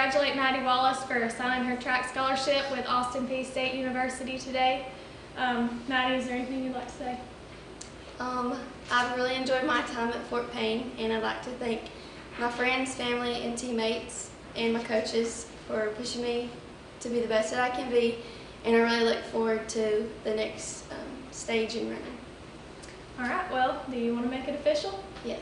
congratulate Maddie Wallace for signing her track scholarship with Austin Peay State University today. Um, Maddie, is there anything you'd like to say? Um, I've really enjoyed my time at Fort Payne, and I'd like to thank my friends, family, and teammates, and my coaches for pushing me to be the best that I can be. And I really look forward to the next um, stage in running. All right, well, do you want to make it official? Yes.